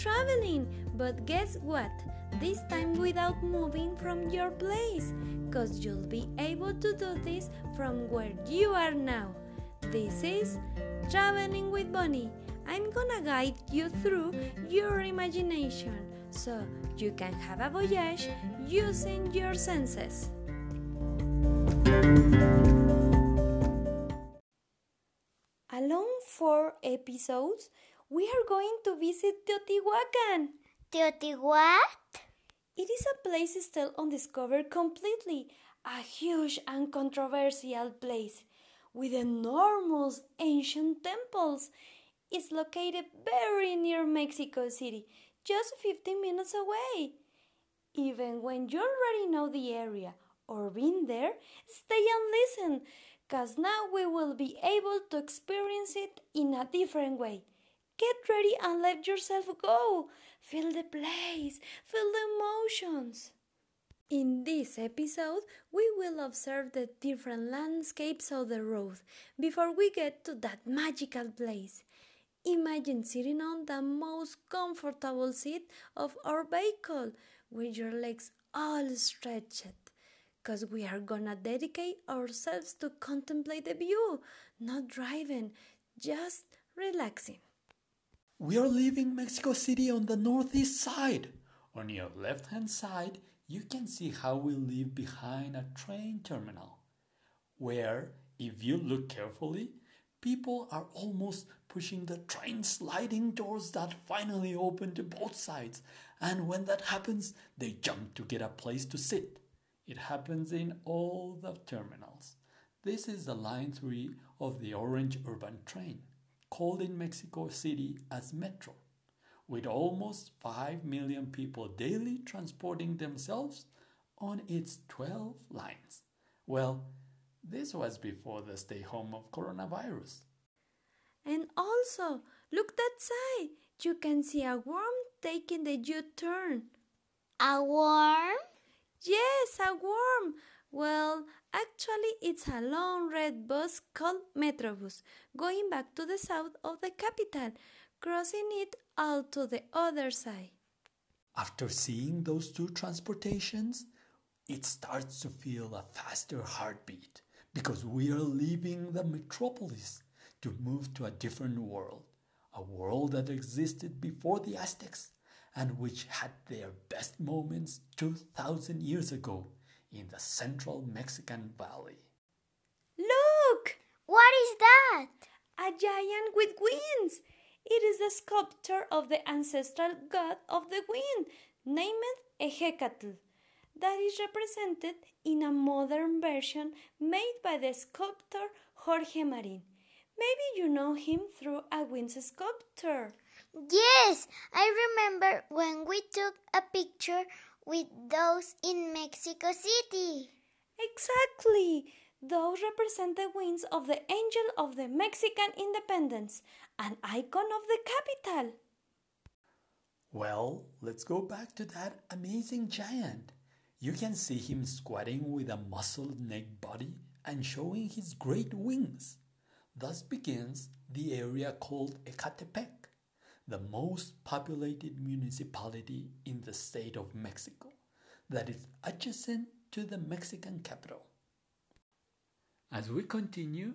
traveling, but guess what? This time without moving from your place, cause you'll be able to do this from where you are now. This is Traveling with Bonnie. I'm gonna guide you through your imagination so you can have a voyage using your senses. Along four episodes, we are going to visit Teotihuacan. Teotihuacan? It is a place still undiscovered completely, a huge and controversial place with enormous ancient temples. It's located very near Mexico City, just 15 minutes away. Even when you already know the area or been there, stay and listen, cause now we will be able to experience it in a different way. Get ready and let yourself go. Feel the place, feel the emotions. In this episode, we will observe the different landscapes of the road before we get to that magical place. Imagine sitting on the most comfortable seat of our vehicle with your legs all stretched. Because we are gonna dedicate ourselves to contemplate the view, not driving, just relaxing. We are leaving Mexico City on the northeast side. On your left hand side, you can see how we leave behind a train terminal, where, if you look carefully, people are almost pushing the train sliding doors that finally open to both sides. And when that happens, they jump to get a place to sit. It happens in all the terminals. This is the line 3 of the Orange Urban Train, called in Mexico City as Metro, with almost 5 million people daily transporting themselves on its 12 lines. Well, this was before the stay home of coronavirus. And also, look that side. You can see a worm taking the U turn. A worm? Yes, a worm. Well, actually, it's a long red bus called Metrobus going back to the south of the capital, crossing it all to the other side. After seeing those two transportations, it starts to feel a faster heartbeat because we are leaving the metropolis to move to a different world, a world that existed before the Aztecs and which had their best moments 2000 years ago in the central Mexican valley. Look! What is that? A giant with wings! It is the sculpture of the ancestral god of the wind, named Ehecatl, that is represented in a modern version made by the sculptor Jorge Marin. Maybe you know him through a wind sculpture. Yes, I remember when we took a picture with those in Mexico City. Exactly. Those represent the wings of the angel of the Mexican independence, an icon of the capital. Well, let's go back to that amazing giant. You can see him squatting with a muscled neck body and showing his great wings. Thus begins the area called Ecatepec, the most populated municipality in the state of Mexico, that is adjacent to the Mexican capital. As we continue,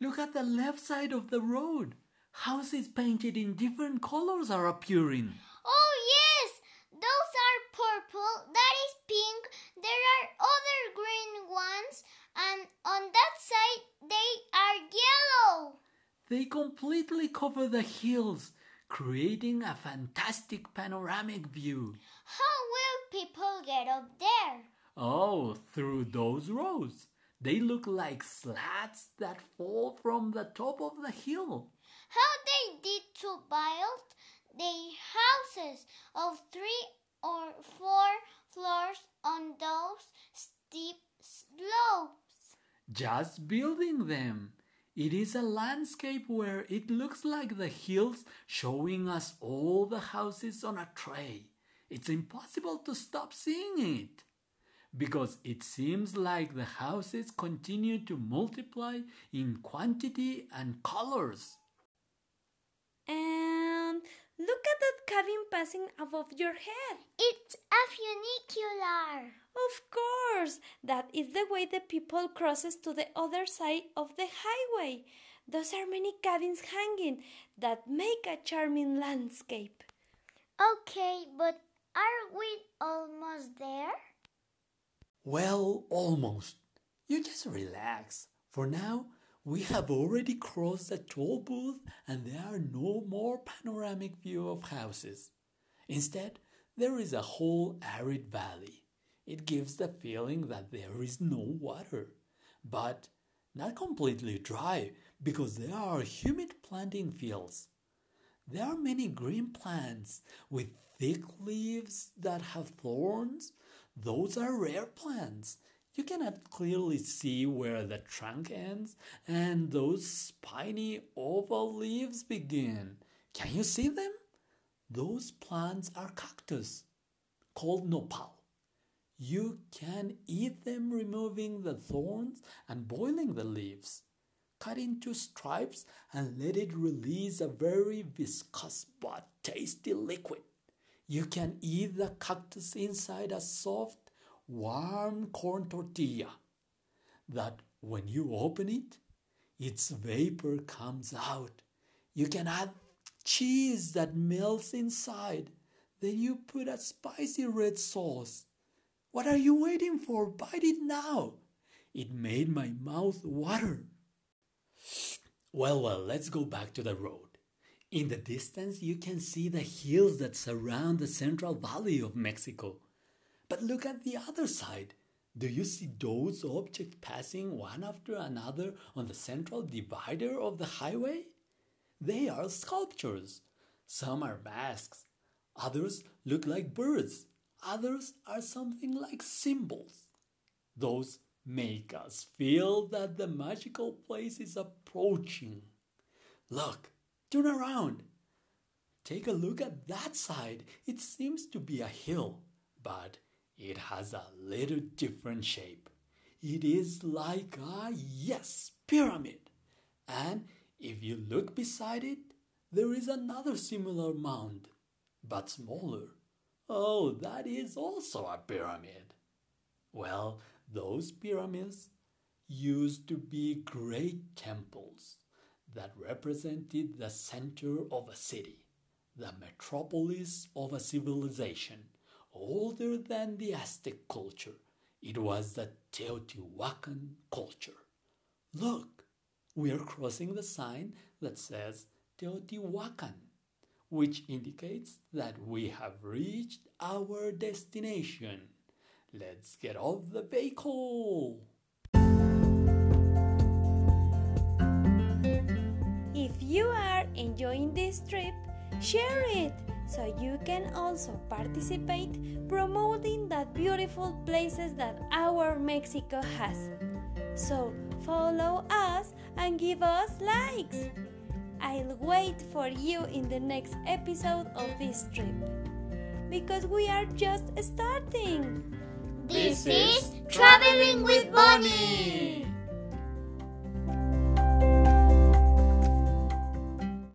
look at the left side of the road. Houses painted in different colors are appearing. Oh, yes! Those are purple, that is pink, there are other green ones, and on that side they are yellow. They completely cover the hills, creating a fantastic panoramic view. How will people get up there? Oh, through those roads. They look like slats that fall from the top of the hill. How they did to build the houses of three or four floors on those steep slopes. Just building them. It is a landscape where it looks like the hills showing us all the houses on a tray. It's impossible to stop seeing it because it seems like the houses continue to multiply in quantity and colors. And Look at that cabin passing above your head. It's a funicular. Of course, that is the way the people crosses to the other side of the highway. Those are many cabins hanging that make a charming landscape. Okay, but are we almost there? Well, almost. You just relax. For now, we have already crossed the toll booth and there are no more panoramic view of houses. Instead, there is a whole arid valley. It gives the feeling that there is no water, but not completely dry because there are humid planting fields. There are many green plants with thick leaves that have thorns. Those are rare plants you cannot clearly see where the trunk ends and those spiny oval leaves begin. Can you see them? Those plants are cactus called nopal. You can eat them removing the thorns and boiling the leaves. Cut into stripes and let it release a very viscous but tasty liquid. You can eat the cactus inside a soft warm corn tortilla that when you open it, its vapor comes out. You can add cheese that melts inside. Then you put a spicy red sauce. What are you waiting for? Bite it now. It made my mouth water. Well, well, let's go back to the road. In the distance, you can see the hills that surround the central valley of Mexico. But look at the other side. Do you see those objects passing one after another on the central divider of the highway? They are sculptures. Some are masks. Others look like birds. Others are something like symbols. Those make us feel that the magical place is approaching. Look, turn around. Take a look at that side. It seems to be a hill, but it has a little different shape. It is like a, yes, pyramid. And if you look beside it, there is another similar mound, but smaller. Oh, that is also a pyramid. Well, those pyramids used to be great temples that represented the center of a city, the metropolis of a civilization older than the Aztec culture. It was the Teotihuacan culture. Look, we are crossing the sign that says Teotihuacan, which indicates that we have reached our destination. Let's get off the vehicle. If you are enjoying this trip, share it so you can also participate promoting that beautiful places that our Mexico has. So follow us and give us likes. I'll wait for you in the next episode of this trip because we are just starting. This is Traveling with Bonnie.